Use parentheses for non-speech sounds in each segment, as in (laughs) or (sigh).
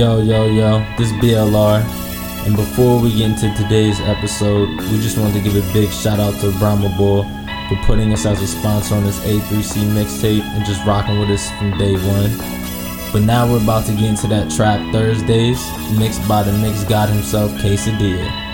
Yo, yo, yo, this BLR. And before we get into today's episode, we just wanted to give a big shout out to BhramaBull for putting us as a sponsor on this A3C mixtape and just rocking with us from day one. But now we're about to get into that Trap Thursdayz, mixed by the mix god himself, Quesadilla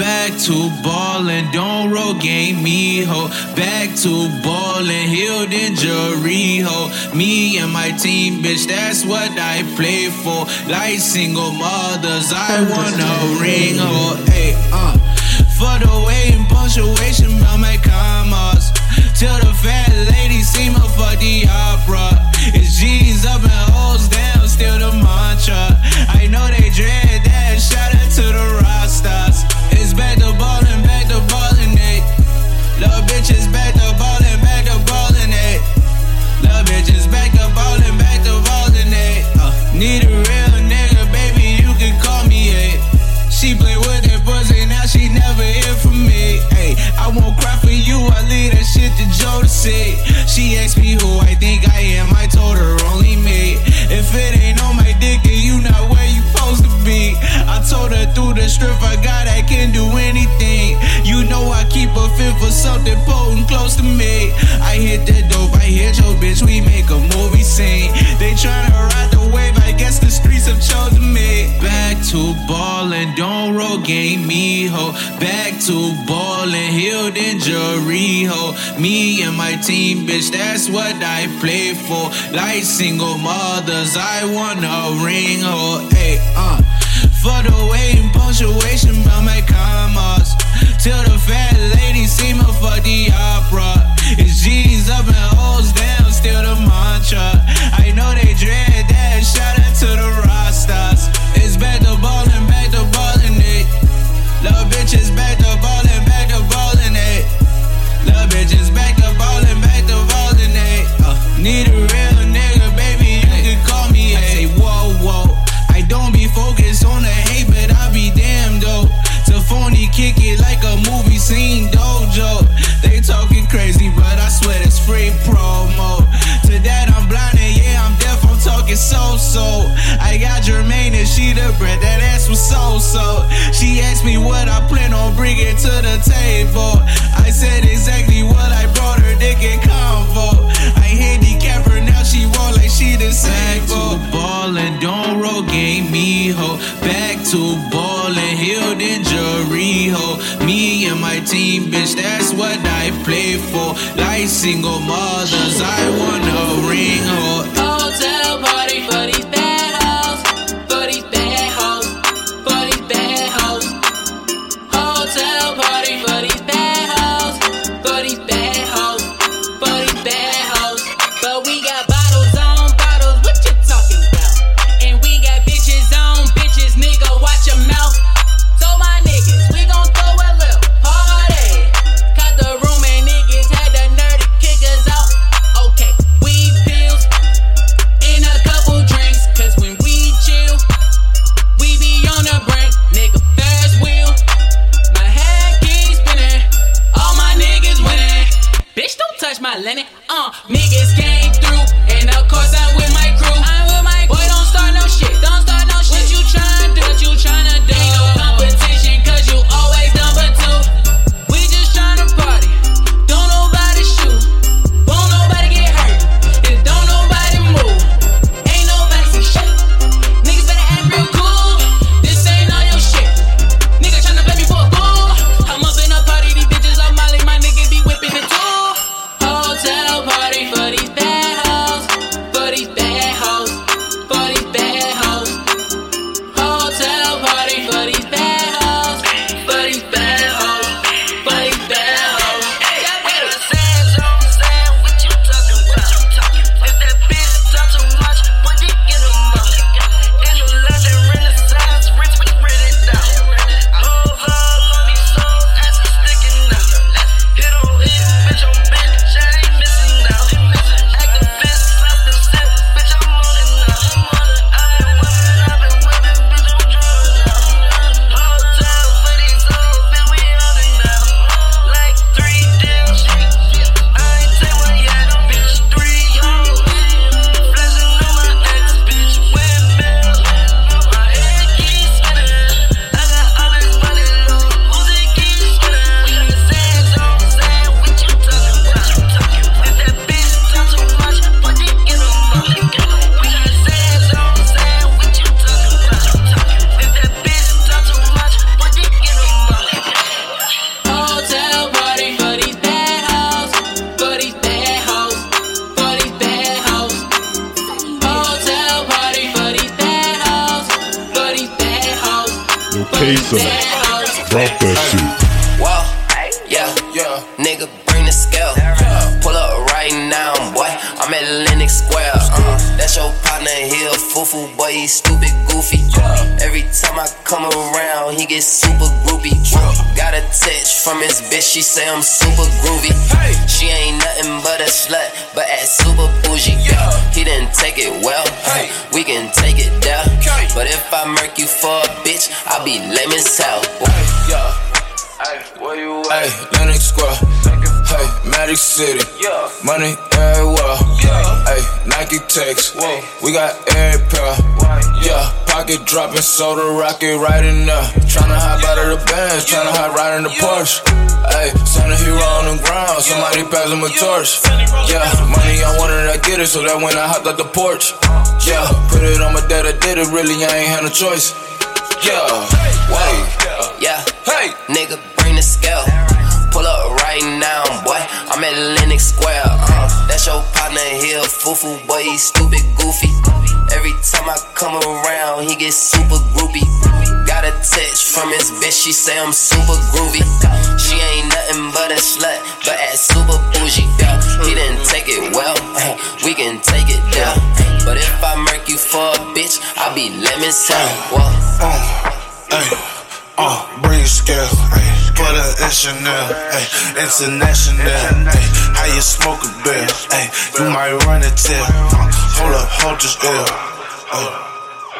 back to ballin'. Don't roll game me, ho. Back to ballin', healed injury, ho. Me and my team, bitch, that's what I play for. Like single mothers, I wanna ring, ho. Hey, uh. For the way and punctuation by my commas. Till the fat lady see my fuck the opera. It's G's up and hoes down, still the mantra. I know they dread that, shout out to the back to ballin', back to ballin', it. Little bitches back to ballin', back to ballin', it. Little bitches back to ballin'. Back to ballin', healed injury, ho. Me and my team, bitch, that's what I play for. Like single mothers, I want a ring, ho. Hey, uh. For the way and punctuation by my commas. Till the fat lady see my for the opera. It's jeans up and hoes down, still the mantra. I know they dread that, shout out to the Rastas. It's better ballin' Drop that shit. Whoa, yeah, yeah. Nigga, bring the scale. Pull up right now, boy. I'm at Lenox Square. Uh, that's your partner here, foo boy. He stupid, goofy. Every time I come around, he gets from his bitch, she say I'm super groovy. She ain't nothing but a slut, but at super bougie. He didn't take it well, we can take it down. But if I murk you for a bitch, I'll be lame as hell. Yeah. Hey, where Lenox Square. Hey, Magic City. Yeah. Money everywhere. Hey, Nike takes. We got every pair. Yeah, pocket dropping, soda rocket right in there. Tryna hop out of the Benz, tryna hop right in the Porsche. Hey, send a hero on the ground, somebody pass him a torch. Yeah, money I wanted, I get it, so that when I hopped out the porch. Yeah, put it on my dad, I did it, really, I ain't had no choice. Yeah, wait. Hey, nigga, bring the scale. Pull up right now, boy. I'm at Lenox Square. Uh, that's your partner here, foo boy. He stupid, goofy. Every time I come around, he gets super groupie. Got a text from his bitch, she say I'm super groovy. She ain't nothing but a slut, but at super bougie. Yeah, he didn't take it well, uh, we can take it down. But if I murk you for a bitch, I'll be lemon sound. Whoa. Ay, uh, bring scale, ay, put in Chanel, ay, international, ay, how you smoke a bill, ay, you might run a tip, uh, hold up, hold this ill, ay,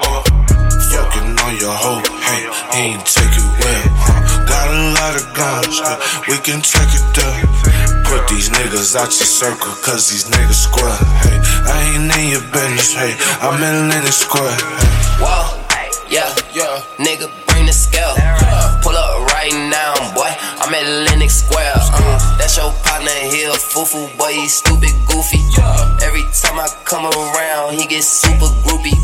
uh, fucking on your hoe, hey, he ain't take it well, uh, got a lot of guns, ay, we can take it there, put these niggas out your circle, cause these niggas square, hey, I ain't in your business, hey, I'm in Lenox Square, hey. Whoa, yeah, yeah. nigga, bring the scale. Pull up right now, boy. I'm at Lenox Square. Uh, that's your partner here, foo boy. He stupid, goofy. Every time I come around, he gets super groupie.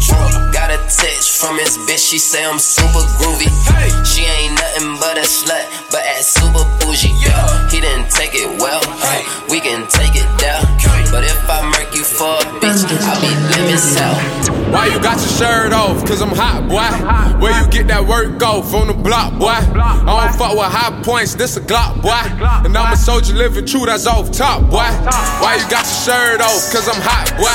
Got a text from his bitch, she say I'm super groovy. She ain't nothing but a slut, but at super bougie. He didn't take it well, uh, we can take it down. But if I murk you for a bitch, I'll be lemon south. Why you got your shirt off? Cause I'm hot, boy. Where you get that work off on the block, boy? I don't fuck with high points, this a Glock, boy. And I'm a soldier living true, that's off top, boy. Why you got your shirt off? Cause I'm hot, boy.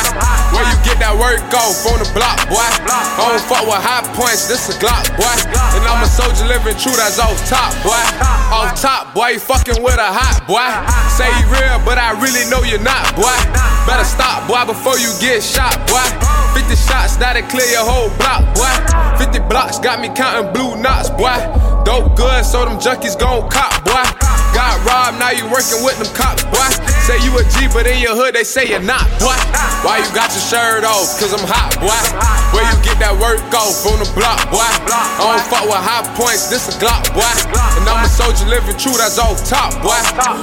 Where you get that work off on the block, boy? I don't fuck with high points, this a Glock, boy. And I'm a soldier living true, that's off top, boy. Off top, boy, you fucking with a hot, boy. Say you real, but I really know you're not, boy. Better stop, boy, before you get shot, boy. 50 shots, that'll clear your whole block, boy. 50 blocks got me counting blue knots, boy. Dope good, so them junkies gon' cop, boy. Got robbed, now you working with them cops, boy. Say you a G, but in your hood they say you're not, boy. Why you got your shirt off? Cause I'm hot, boy. Where you get that work off on the block, boy? I don't fuck with high points, this a Glock, boy. And I'm a soldier living true, that's off top, boy.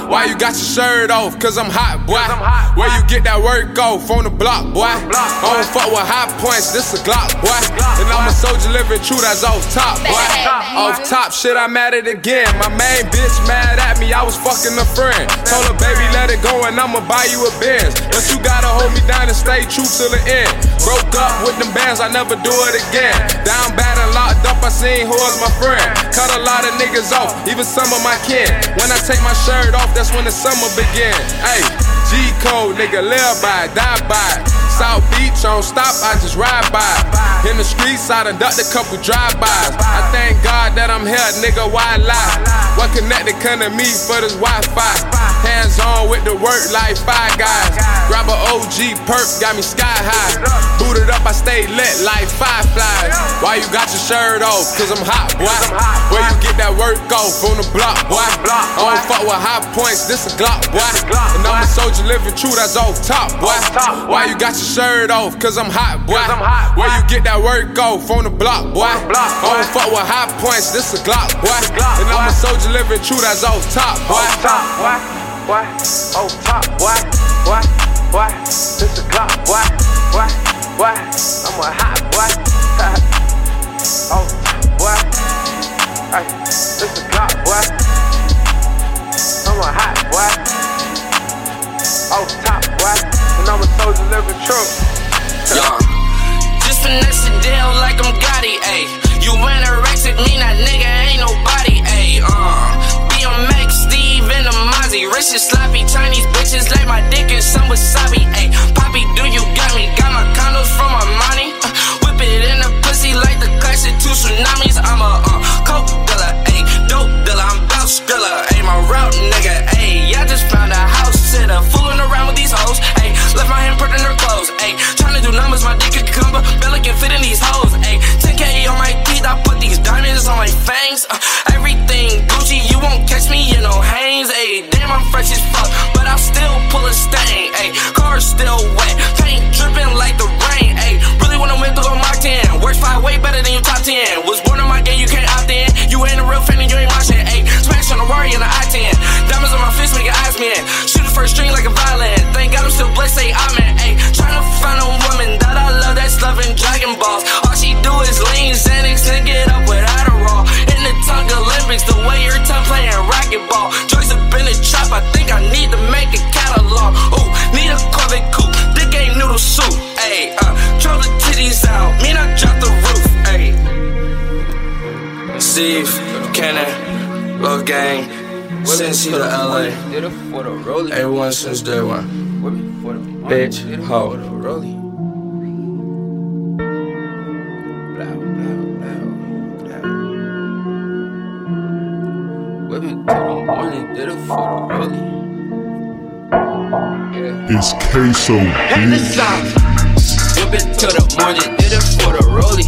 Why you got your shirt off? Cause I'm hot, boy. Where you get that work off on the block, boy? I don't fuck with high points, this a Glock, boy. And I'm a soldier living true, that's off top, boy. Off top, shit, I'm at it again. My main bitch mad at me, I was fucking a friend. Told her, baby, let it go and I'ma buy you a Benz. But you gotta hold me down and stay true till the end. Broke up with them bands, I never do it again. Down bad and locked up, I seen who was my friend. Cut a lot of niggas off, even some of my kin. When I take my shirt off, that's when the summer begin. Hey, G code, nigga, live by, die by. South Beach, on stop, I just ride by. In the streets, I done ducked a couple drive-bys. I thank God that I'm here, nigga, why lie? What connected come to me for this Wi-Fi? Hands on with the work like five guys. Grab a OG perk, got me sky high. Booted up, I stay lit like five fireflies. Why you got your shirt off? Cause I'm hot, boy. Where you get that work off on the block, boy? I don't fuck with high points, this a Glock, boy. And I'm a soldier living true, that's off top, boy. Why you got your shirt off? Cause I'm hot, boy. Where you get that work off? On the block, boy? I don't fuck with high points, this a Glock, boy. And I'm a soldier living true, that's off top, boy. Off top, Boy, boy, oh top, boy, boy, boy, this a Glock, boy, boy, boy, I'm a hot boy, (laughs) oh boy, hey, this a Glock, 11 Yeah. Just finesse the deal like I'm Gotti, ayy. You anorexic, me? that nigga ain't nobody, ayy. Uh. BMX, Steve, and the Mozzie. Rich and sloppy Chinese bitches like my dick and some wasabi, ayy. Poppy, do you got me? Got my condos from Armani. Uh, whip it in the pussy like the clash of two tsunamis. I'm a uh, coke dealer, ayy. Dope dealer, I'm bounce dealer, ayy. My route, nigga, ayy. I just found a house in a. Gang, since he to LA. Did the rollie. A1 since day one. Whip it for the Bitch, rollie. It's queso, bitch. Whip it till the morning, did it for the rollie.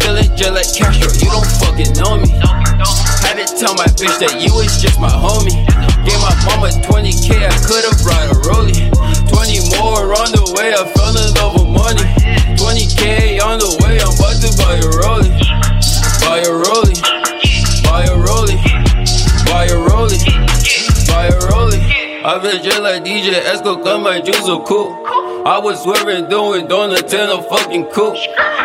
Feeling just like Castro, you don't fucking know me. Had to tell my bitch that you was just my homie. Gave my mama 20k, I could've brought a rollie. 20 more on the way, I fell in love with money. 20k on the way, I'm about to buy a rollie. Buy a rollie. Buy a rollie. Buy a rollie. Buy a rollie. I been just like DJ Esco, got my juice so cool. I was swearing, doing donuts in a fucking coop.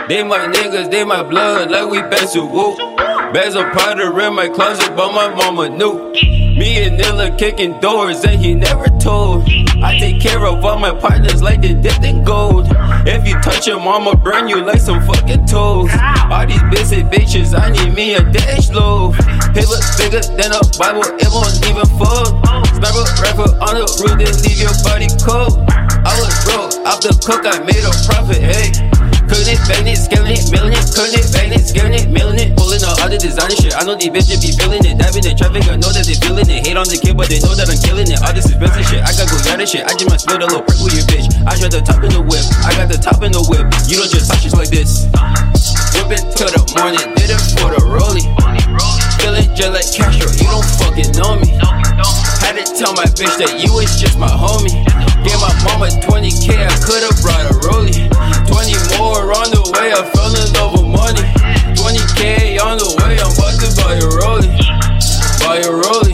They my niggas, they my blood, like we best to whoop. Bags of powder in my closet, but my mama knew. Me and Nilla kicking doors, and he never told. I take care of all my partners like they dipped in gold. If you touch him, I'ma burn you like some fucking toes. All these busy bitches, I need me a dash loaf. Paper bigger than a Bible, it won't even fold. Sniper rifle on the roof, then leave your body cold. I was broke, off the cook, I made a profit, hey. Cooking it, bagging it, scaling it, milling it, cooking it, bagging it, scaling it, milling it, pulling all the designer shit. I know these bitches be feeling it, diving in traffic, I know that they feeling it. Hate on the kid, but they know that I'm killing it. All this expensive shit, I got go shit. I just might spill a little perk with your bitch. I shot the top in the whip, I got the top in the whip. You don't just talk shit like this. Whip it till the morning, did it for the just like Castro, you don't fucking know me. Had to tell my bitch that you was just my homie. Gave my mama 20k, I could've brought a rollie. 20 more on the way, I fell in love with money. 20k on the way, I'm about to buy a rollie. Buy a rollie.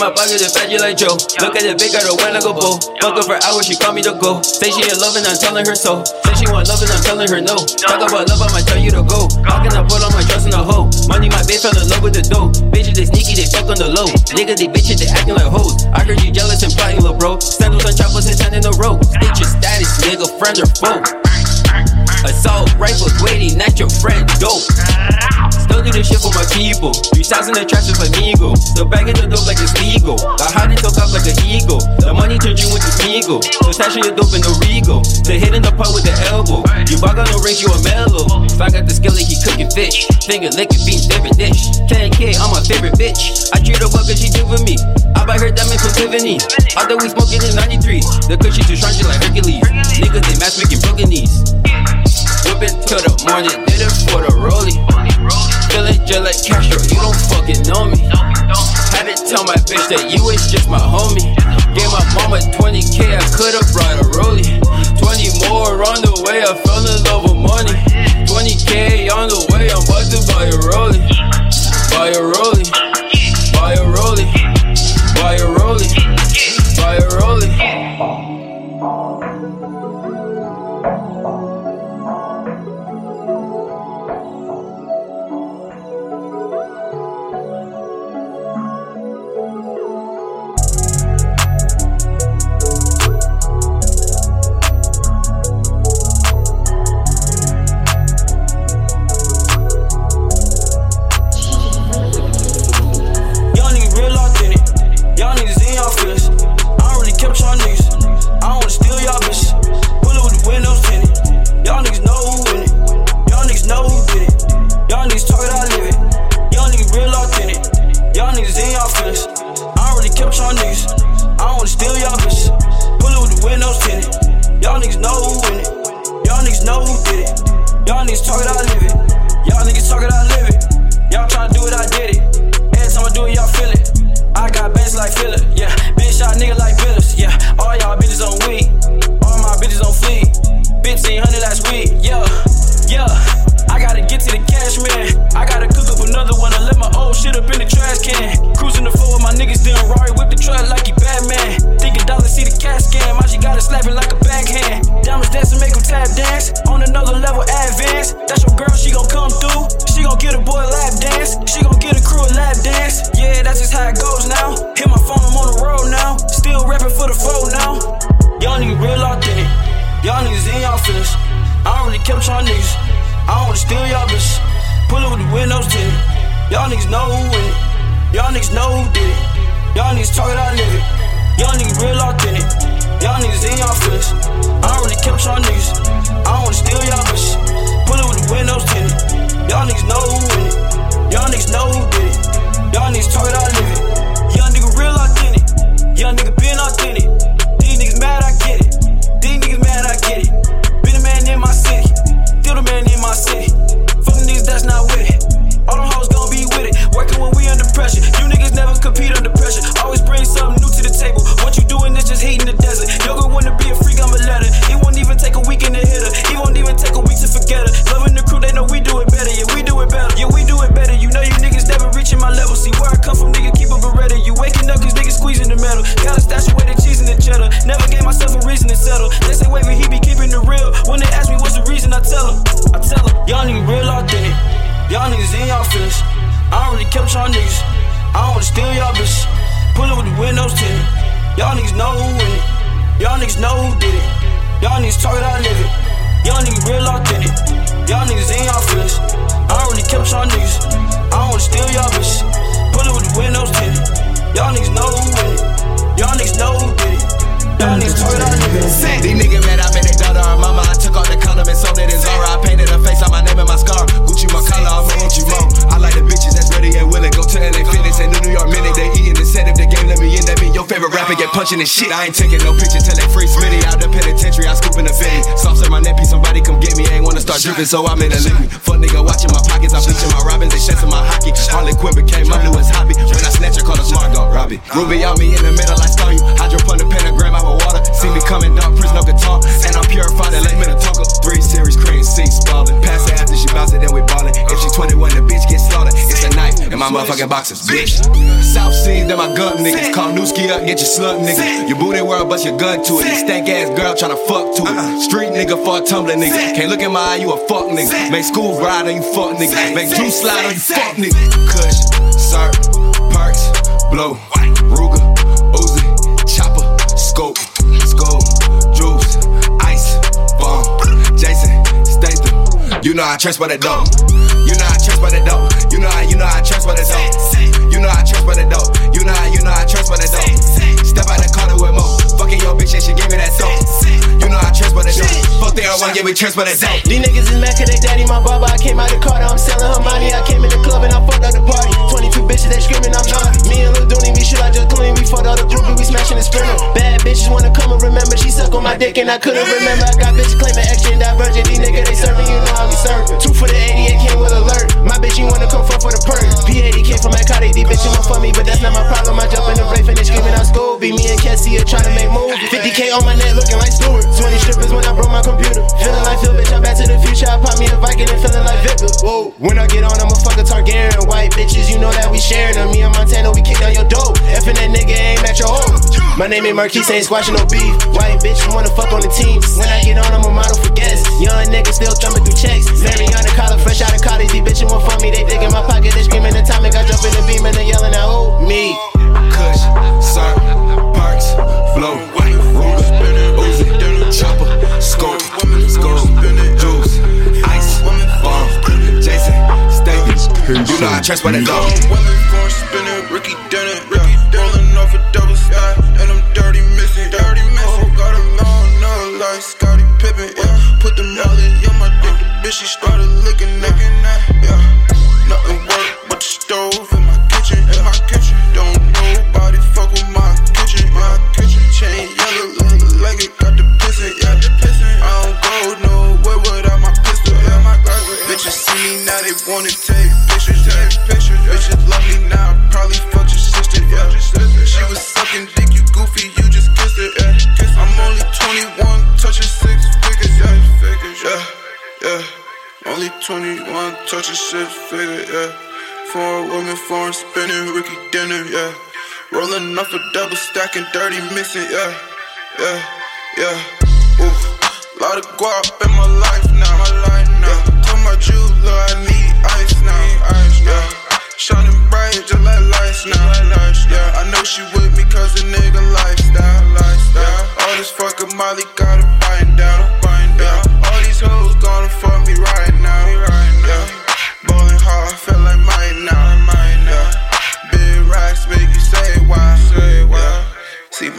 My pocket, it's fat you like Joe. Look at the big girl, the one like a bow. Fuck her for hours, she call me to go. Say she in love and I'm telling her so. Say she want love and I'm telling her no. Talk about love, I'ma tell you to go. How can I put all my trust in a hoe? Money, my bitch fell in love with the dough. Bitches, they sneaky, they fuck on the low. Niggas, they bitches, they acting like hoes. I heard you jealous and plotting, little bro. Sandals on choppers and ten in a row. Bitch, your status, nigga, friend or foe. Assault rifles waiting at your friend, dope. Still do this shit for my people. Three shots in the trash just like Migo. The bag in the dope like it's legal. Got hot and took like an eagle. The money turned you into Smeagol. So stashing your dope in the regal. To hit in the pot with the elbow. You bug on the rings, you a mellow. If I got the skillet, he cooking fish. Finger licking beans, different dish. 10K, I'm my favorite bitch. I treat her well cause she with me. I buy her diamond from Tiffany. Although we smoking in 93. The cushion too strong, like Hercules. Niggas, they match making broken knees. Whipping till the morning, did it for the rollie. Feeling just like Castro, you don't fucking know me. Had to tell my bitch that you was just my homie. Gave my mama 20k, I could've brought a rollie. 20 more on the way, I fell in love with money. 20k on the way, I'm about to buy a rollie. Buy a rollie. Punching shit. I ain't taking no picture till they free Smitty out the penitentiary. I scoop in the Benny. Soft serve my piece, somebody come get me. Ain't wanna start dripping, so I'm in a living. Fuck nigga watching my pockets. I'm bleaching my robins. They shits in my hockey. Harley Quinn became my newest hobby. When I snatch her, call smart gun, Robbie. Ruby on me in the middle, I stun you. Coming dark, Prince no guitar. And I'm purified and late Minnetonka. Three series, cream, six ballin'. Pass it after she bounce it, then we ballin'. If she 21, the bitch get slaughtered. It's a knife in my motherfucking boxes, bitch. South Seas, then my gun niggas. Call Newski up, get your slug nigga. Your booty world, bust your gun to it. Stank ass girl tryna fuck to it. Street nigga for a tumbling nigga. Can't look in my eye, you a fuck nigga. Make school ride on you fuck nigga. Make juice slide on you fuck nigga. Kush, Sir, Perks, Blow, You know I trust by the dope. You know I trust by the dope. You know I, you know I trust by the dope. You know I trust by the dope. You know I, you know I trust by the dope. Step out the corner with Mo. Fucking your bitch and she gave me that dope. You know I trust by the dope. Fuck they all one, give me trust by the dope. These niggas is mad cause they daddy my barber. I came out the Carter, I'm selling her money. I came in the club and I fucked up the party. 22 bitches, they screaming, I'm not. Me and Lil Dooney, we shoot, I just clean. We fucked all the groupie, we smashing the sprinter. Bad bitches wanna come and remember. On my dick and I couldn't remember. I got bitches claiming extra and. These niggas, they serving, you know how we serve. Two for the 88 came with alert. My bitch, you wanna come fuck for the perk. P80 came from Akati, these bitches want for me, but that's not my problem. I jump in the brave and they screaming out Scooby. Me and Cassie are trying to make moves. 50k on my neck looking like Stewart. 20 strippers when I broke my computer. Feeling like Phil, bitch, I'm back to the future. I pop me a Viking and feeling like Victor. Whoa, when I get on, fuck a Targaryen. White bitches, you know that we sharing them. Me and Montana, we kick down your door. Effing that nigga aim at your home. My name ain't Marquise, ain't squashing no beef. White bitch, you wanna fuck on the team. When I get on, I'm a model for guests. Young nigga still thumbing through checks. Mariana collar, fresh out of college. These bitches want for me. They dig in my pocket, they screaming atomic. I jump in the beam and they yelling out, oh, me. Kush, Sir, Parks, Blow, Ruger, Uzi, Chopper, Scope, Skull, Juice, Ice, Bomb, Jason, Statham. You know I trust by the dog. Stacking, dirty missing, yeah, yeah, yeah. Ooh, lot of guap in my life now, my life now. Told my jeweler I need ice now, ice, yeah. Shining bright just like lights now, yeah. I know she with me cause a nigga lifestyle, lifestyle. All this fucking Molly got her bind down, bind down. All these hoes gonna fuck me right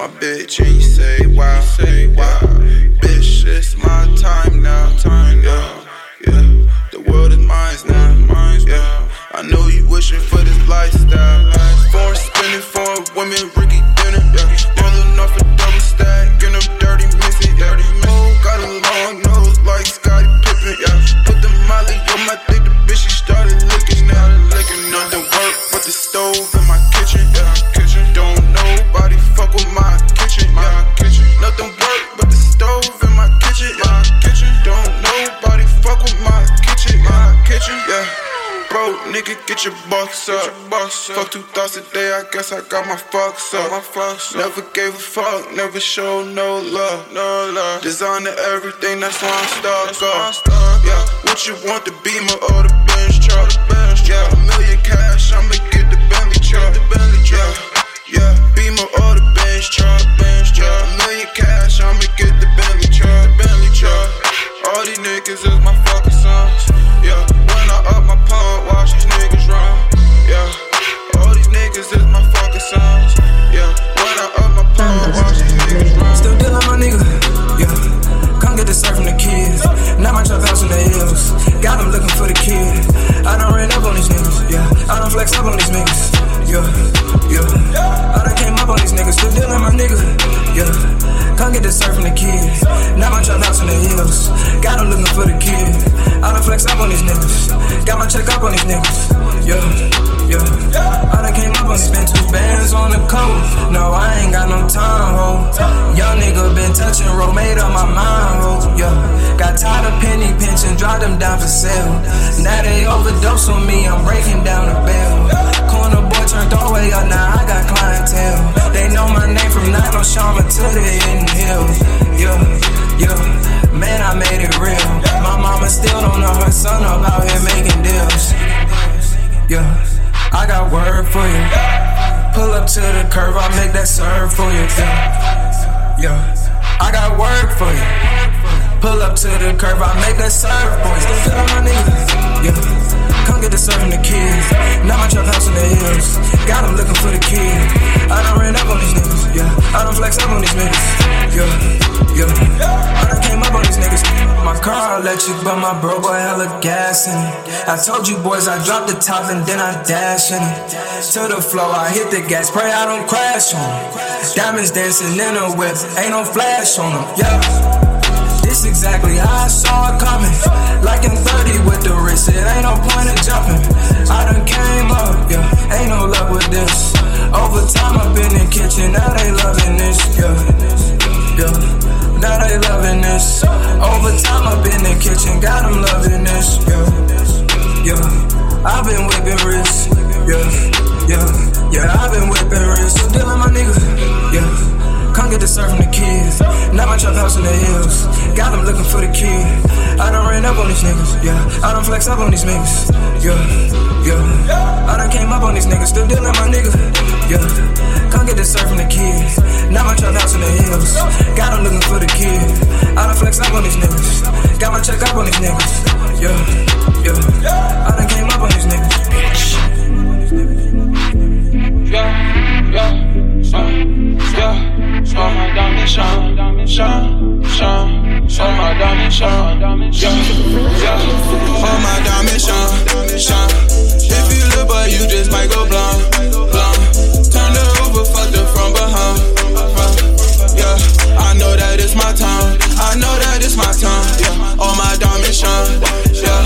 my bitch and you say why, say why. Bitch, it's my time now, time yeah, yeah. The world is mine now, mine yeah. I know you wishing for this lifestyle. Foreign spinning, foreign women, Ricky get your box up. Fuck two thoughts a day, I guess I got my fucks up. My fucks up. Never gave a fuck, never showed no love. No love. Designer everything, that's why I'm stuck up. Yeah, what you want, the Beamer or the Benz truck? The bench yeah, a million cash, I'ma get the Bentley truck. The Bentley truck. Yeah, Beamer or the Benz truck. Benz truck. A million cash, All these niggas is my fucking sons. Yeah, when I up my pump, watch these niggas run. Yeah, all these niggas is my fucking sons. Yeah, when I up my pump, watch these niggas run. Still dealing my nigga, yeah. Come get the surf from the kids. Now my trap house in the hills. Got them looking for the kid. I done ran up on these niggas, yeah. I done flex up on these niggas, yeah, yeah. I done came up on these niggas. Still dealing my nigga, yeah. Come get the surf from the kids. Now my trap house in the hills. Got them looking for the kid. I done flex up on these niggas. Got my check up on these niggas, yeah, yeah. I done came up on spent two bands on the coat. No, I ain't got no time, ho. Young nigga been touching road, made up my mind, ho. Yeah, got tired of penny pinching, dropped them down for sale. Now they overdose on me, I'm breaking down the bell. Corner boy turned all the way up, now I got clientele. They know my name from Nine on Sharma to the Hidden Hills. Yeah, yeah, man, I made it real. My mama still don't know her son up out here making deals. Yeah, I got word for you. Pull up to the curve, I make that serve for you. Yeah, yeah, I got word for you. Pull up to the curve, I make that serve for you. Niggas. Yeah, come get the from the kids. Now my trap house in the hills. Got them looking for the kid. I done ran up on these niggas. Yeah, I done flex up on these niggas. Yeah, yeah. I done came up on these niggas. My car electric, but my bro boy hella gas in it. I told you boys I dropped the top and then I dash in it. To the floor, I hit the gas, pray I don't crash on it. Diamonds dancing in a whip, ain't no flash on them. Yeah. This exactly how I saw it coming. Like in 30 with the wrist, it ain't no point in jumping. I done came up, yeah, ain't no luck with this. Over time up in the kitchen, now they loving this, yeah, yeah. Now they loving this. Over time up in the kitchen, got them loving this, yeah, yeah. I've been whipping wrists, yeah, yeah, yeah. I've been whipping wrists, still dealing my nigga, yeah. Come get the surf from the kids. Now my trap house in the hills. Got them looking for the kid. I done ran up on these niggas, yeah. I done flex up on these niggas, yeah, yeah. I done came up on these niggas, still dealing my niggas, yeah. Come get the surf from the kids. Now my trap house in the hills. Got them looking for the kid. I done flex up on these niggas. Got my check up on these niggas, yeah, yeah. I done came up on these niggas. shine, shine. My my shine. If you look, but you just might go blind, blind. Over, from behind, yeah. I know that it's my time, I know that it's my time, yeah. My yeah.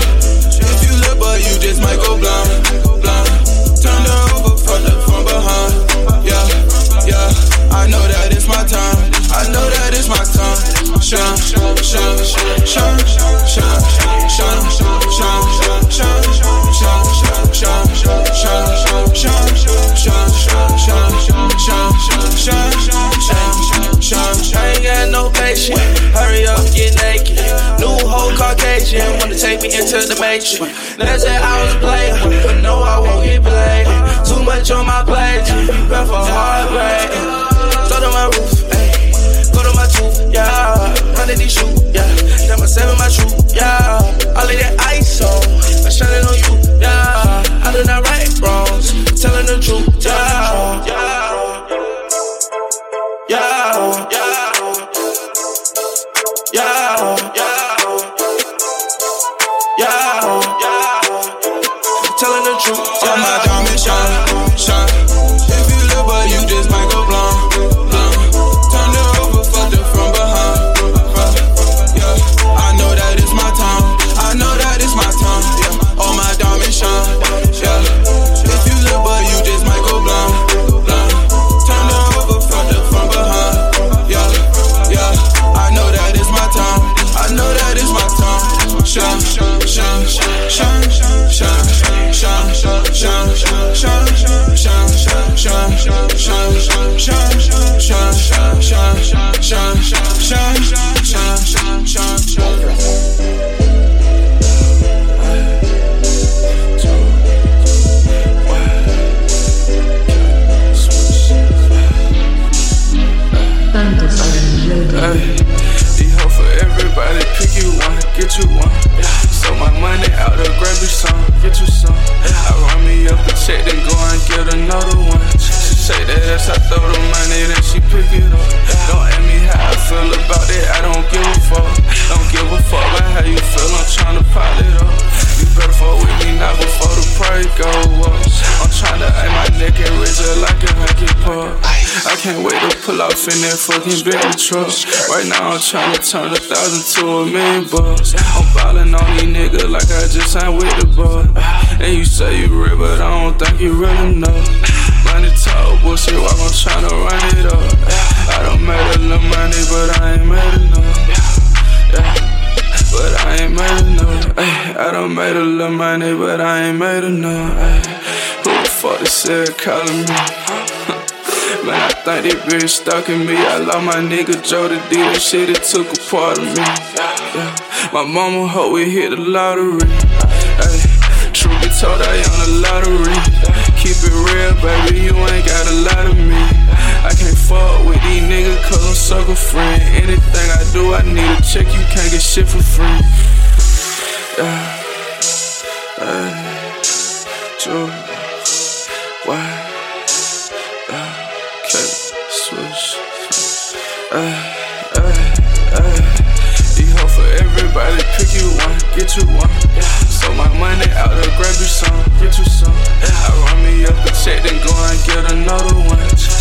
If you look, but you just might go blind, blind. Turn over, from behind, yeah, yeah. I know that it's my time. I know that it's my time. Shine. Ain't got no patience. Hurry up, get naked. New whole Caucasian wanna take me into the matrix. Let's I was playing, but no, I won't get played. Too much on my plate, you for heartbreak. Throw to my roof. Tooth, yeah. Hundred these shoes, yeah. Got my seven, my shoe, yeah. All of that ice on, I shine it on you, yeah. I do not right wrongs, telling the truth. Yeah, yeah, in that fucking Bentley truck. Right now I'm tryna turn a thousand to a million bucks. I'm ballin' on these niggas like I just signed with the bug. And you say you real, but I don't think you really know. Money talk, bullshit, while I'm tryna run it up. I done made a little money, but I ain't made enough. Yeah. But I ain't made enough. Ay, I done made a little money, but I ain't made enough. Ay, who the fuck is said calling me? Man, I think this bitch in me. I love my nigga Joe to that shit, it took a part of me. Yeah. My mama hope we hit the lottery. Ay, truth be told, I on the lottery. Keep it real, baby, you ain't got a lot of me. I can't fuck with these niggas cause I'm sucker friend. Anything I do, I need a check, you can't get shit for free. Yeah. Ay, Joe, why? Ay, ay, ay. These hoe for everybody, pick you one, get you one. So my money out there, grab you some, get you some. I run me up a check, then go and get another one.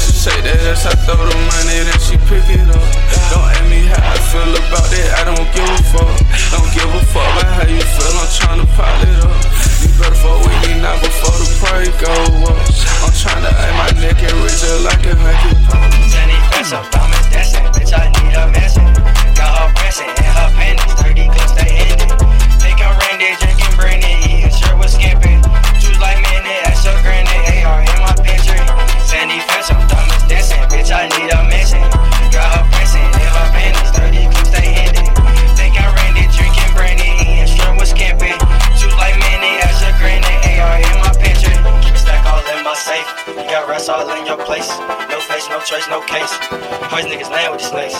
Hers niggas laying with the snakes.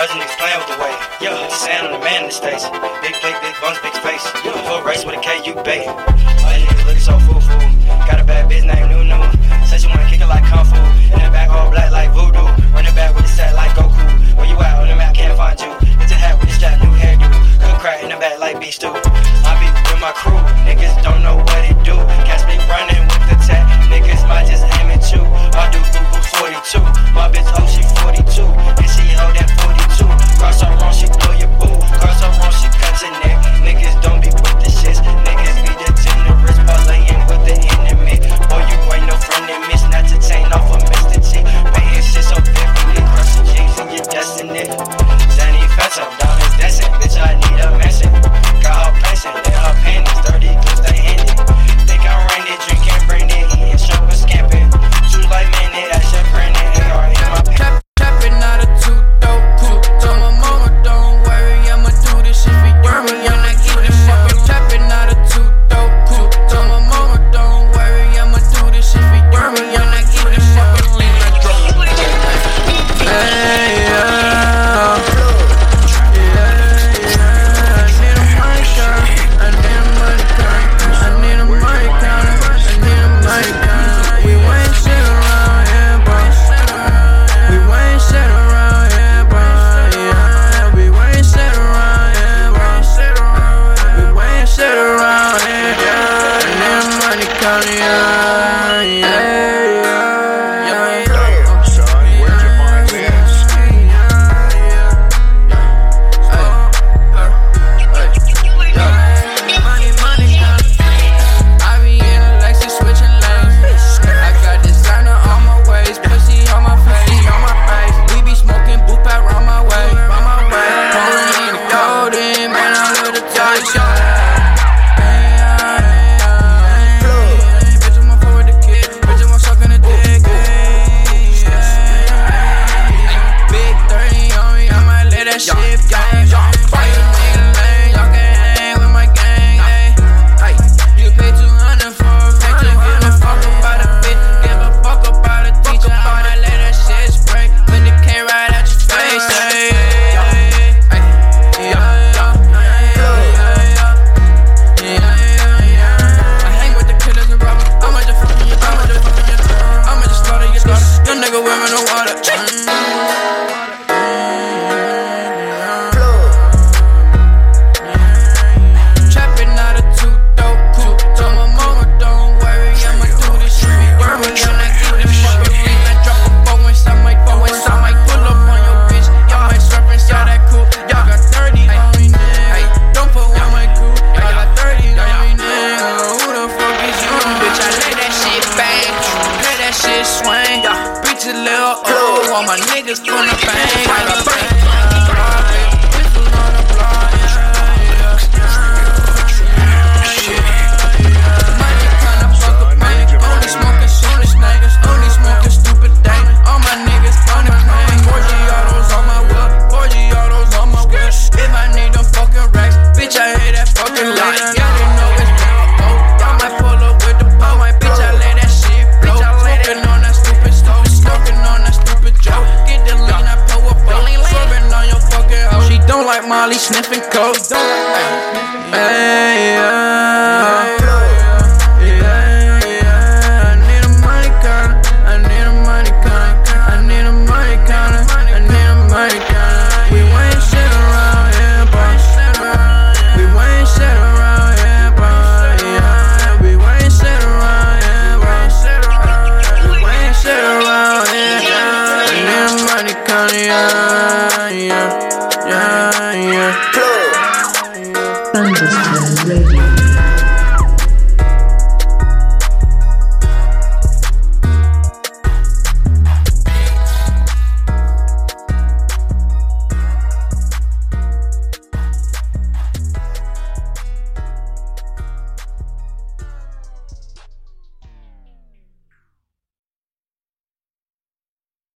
Hers niggas playing with the weight. Yeah, sand on the man in the states. Big plate, big bones, big space. Full race with a K, you bait. All you niggas looking so foo foo. Got a bad bitch named Nunu. Said she wanna kick it like Kung Fu. In the back, all black like voodoo. Running back with the set like Goku. Where you at on the map? Can't find you. Get your hat with the strap, new hairdo. Cook crack in the back like beef stew.